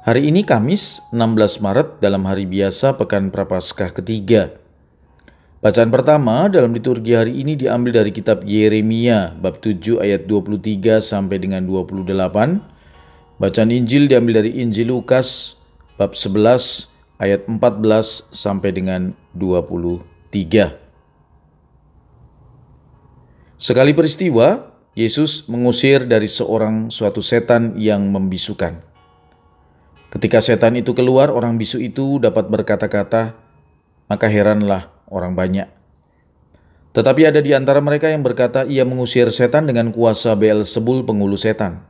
Hari ini Kamis 16 Maret dalam hari biasa Pekan Prapaskah ketiga. Bacaan pertama dalam liturgi hari ini diambil dari kitab Yeremia bab 7 ayat 23 sampai dengan 28. Bacaan Injil diambil dari Injil Lukas bab 11 ayat 14 sampai dengan 23. Sekali peristiwa, Yesus mengusir dari seorang suatu setan yang membisukan. Ketika setan itu keluar, orang bisu itu dapat berkata-kata, maka heranlah orang banyak. Tetapi ada di antara mereka yang berkata ia mengusir setan dengan kuasa Beelzebul penghulu setan.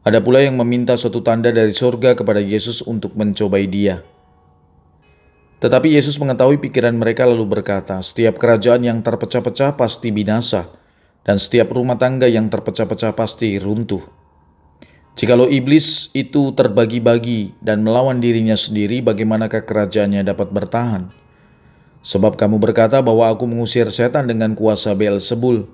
Ada pula yang meminta suatu tanda dari surga kepada Yesus untuk mencobai dia. Tetapi Yesus mengetahui pikiran mereka lalu berkata, setiap kerajaan yang terpecah-pecah pasti binasa, dan setiap rumah tangga yang terpecah-pecah pasti runtuh. Jikalau iblis itu terbagi-bagi dan melawan dirinya sendiri, bagaimanakah kerajaannya dapat bertahan? Sebab kamu berkata bahwa aku mengusir setan dengan kuasa Beelzebul.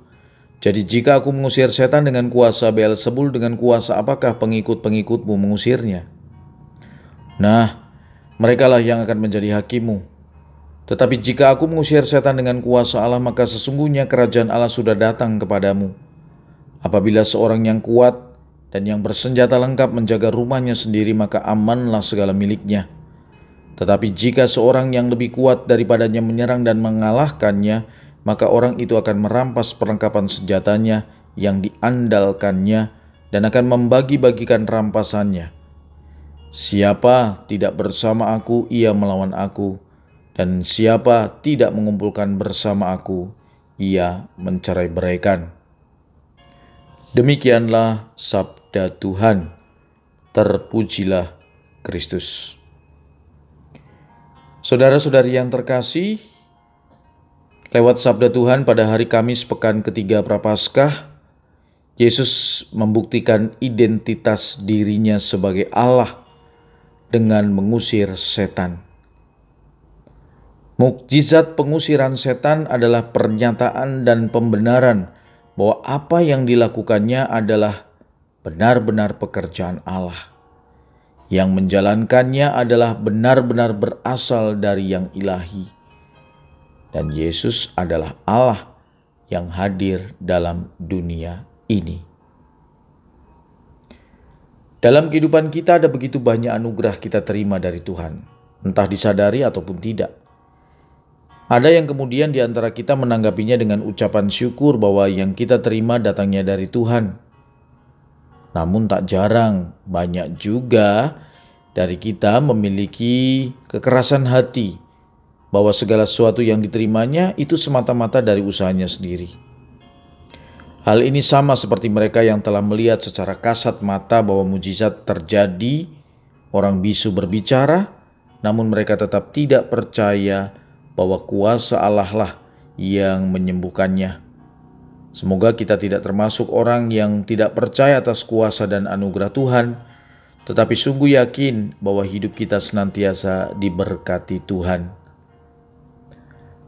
Jadi jika aku mengusir setan dengan kuasa Beelzebul, dengan kuasa apakah pengikut-pengikutmu mengusirnya? Nah, merekalah yang akan menjadi hakimu. Tetapi jika aku mengusir setan dengan kuasa Allah, maka sesungguhnya kerajaan Allah sudah datang kepadamu. Apabila seorang yang kuat dan yang bersenjata lengkap menjaga rumahnya sendiri maka amanlah segala miliknya. Tetapi jika seorang yang lebih kuat daripadanya menyerang dan mengalahkannya, maka orang itu akan merampas perlengkapan senjatanya yang diandalkannya dan akan membagi-bagikan rampasannya. Siapa tidak bersama aku, ia melawan aku, dan siapa tidak mengumpulkan bersama aku, ia mencerai beraikan. Demikianlah sabda Tuhan. Terpujilah Kristus. Saudara-saudari yang terkasih, lewat sabda Tuhan pada hari Kamis pekan ketiga Prapaskah, Yesus membuktikan identitas dirinya sebagai Allah dengan mengusir setan. Mukjizat pengusiran setan adalah pernyataan dan pembenaran bahwa apa yang dilakukannya adalah benar-benar pekerjaan Allah. Yang menjalankannya adalah benar-benar berasal dari yang ilahi. Dan Yesus adalah Allah yang hadir dalam dunia ini. Dalam kehidupan kita ada begitu banyak anugerah kita terima dari Tuhan, entah disadari ataupun tidak. Ada yang kemudian di antara kita menanggapinya dengan ucapan syukur bahwa yang kita terima datangnya dari Tuhan. Namun tak jarang banyak juga dari kita memiliki kekerasan hati bahwa segala sesuatu yang diterimanya itu semata-mata dari usahanya sendiri. Hal ini sama seperti mereka yang telah melihat secara kasat mata bahwa mujizat terjadi, orang bisu berbicara, namun mereka tetap tidak percaya bahwa kuasa Allah lah yang menyembuhkannya. Semoga kita tidak termasuk orang yang tidak percaya atas kuasa dan anugerah Tuhan, tetapi sungguh yakin bahwa hidup kita senantiasa diberkati Tuhan.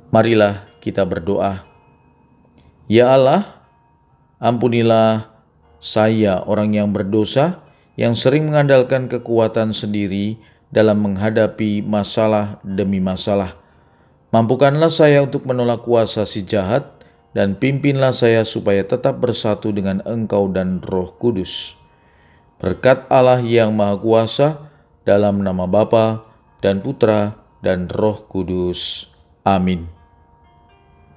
Marilah kita berdoa. Ya Allah, ampunilah saya orang yang berdosa yang sering mengandalkan kekuatan sendiri dalam menghadapi masalah demi masalah Mampukanlah saya untuk menolak kuasa si jahat, dan pimpinlah saya supaya tetap bersatu dengan Engkau dan Roh Kudus. Berkat Allah yang Maha Kuasa, dalam nama Bapa dan Putra dan Roh Kudus. Amin.